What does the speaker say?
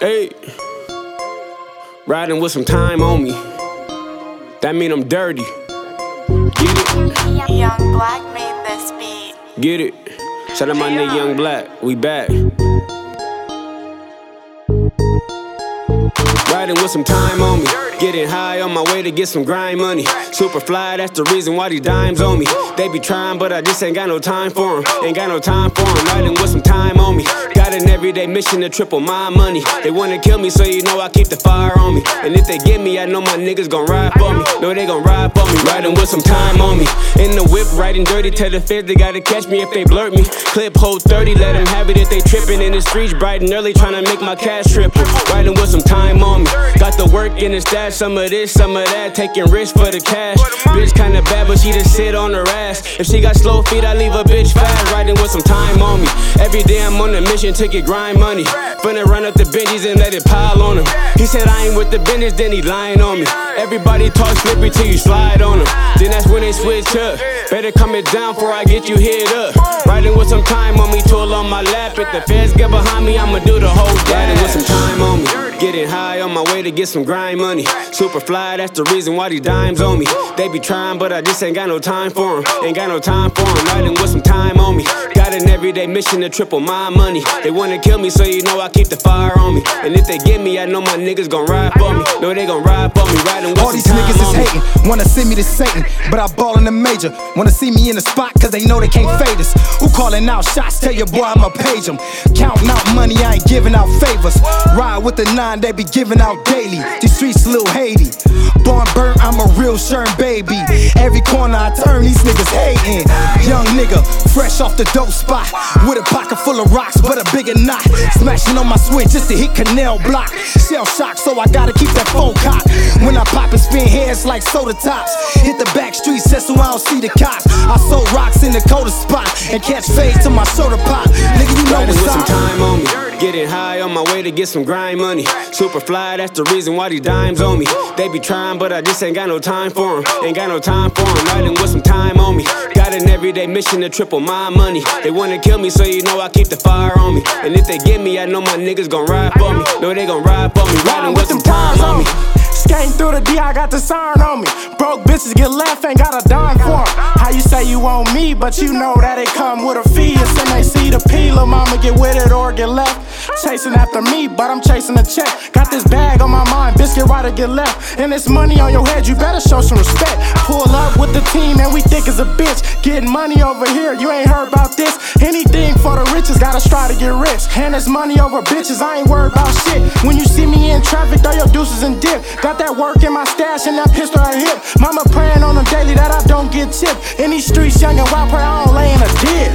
Hey, riding with some time on me. That mean I'm dirty. Get it, Young Blacc made this beat. get it. Shout out my nigga uh, Young Blacc, we back. Riding with some time on me. Getting high on my way to get some grind money. Super fly, that's the reason why these dimes on me. They be trying, but I just ain't got no time for 'em. Ain't got no time for 'em. Riding with some time on me. Got an everyday mission to triple my money. They wanna kill me, so you know I keep the fire on me. And if they get me, I know my niggas gon' ride for me. Know they gon' ride for me. Riding with some time on me. In the whip, riding dirty. Tell the feds they gotta catch me if they blurt me. Clip hold 30, let them have it if they trippin' in the streets. Bright and early, tryna make my cash triple. Riding with some time on me. Got the work in the stash, some of this, some of that. Taking risks for the cash. Bitch kinda bad, but she just sit on her ass. If she got slow feet, I leave a bitch fast. Riding with some time on me. Every day I'm on a mission to get grind money. Finna run up the Benjis and let it pile on him. He said I ain't with the business, then he lying on me. Everybody talk slippery till you slide on him. Then that's when they switch up. Better come it down before I get you hit up. Riding with some time on me, tool on my lap. If the feds get behind me, I'ma do the whole Riding with some time on me. Getting high on my way to get some grind money. Super fly, that's the reason why these dimes on me. They be trying, but I just ain't got no time for 'em. Ain't got no time for 'em. Riding with some time on me. Got an everyday mission to triple my money. They wanna kill me, so you know I keep the fire. And if they get me, I know my niggas gon' ride for me. Know they gon' ride for me. Riding with All these niggas is hating, wanna send me to Satan, but I ball in the major. Wanna see me in the spot, cause they know they can't fade us. Who calling out shots? Tell your boy I'ma page them. Counting out money, I ain't giving out favors. Ride with the nine, they be giving out daily. These streets little Haiti. Born burnt, I'm a real Sherm baby. Every corner I turn, these niggas hating. Young nigga, fresh off the dope spot. With a pocket full of rocks, but a bigger knot. Smashing on my switch just to hit canal block. Shell shock, so I gotta keep that phone cocked. When I pop and spin heads like soda tops. Hit the back streets just so I don't see the cops. I sold rocks in the coldest spot and catch fades till my soda pop. Getting high on my way to get some grind money. Super fly, that's the reason why these dimes on me. They be trying, but I just ain't got no time for 'em. Ain't got no time for 'em. Riding with some time on me. Got an everyday mission to triple my money. They wanna kill me, so you know I keep the fire on me. And if they get me, I know my niggas gon' ride for me. Know they gon' ride for me. Riding with some time on me. Skating through the D, I got the siren on me. Broke bitches get left, ain't got a dime for 'em. Say you want me, but you know that it come with a fee. It's see the P, lil' mama get with it or get left. Chasing after me, but I'm chasing a check. Got this bag on my mind, biscuit or get left. And this money on your head, you better show some respect. Pull up with the team, and we thick as a bitch. Getting money over here, you ain't heard about this. Anything for the riches, gotta strive to get rich. And this money over bitches, I ain't worried about shit. When you see me in traffic, throw your deuces and dip. Got that work in my stash and that pistol at hip. Mama praying on the daily that I don't get tipped. In these streets, young and rapper, I don't lay in a dip.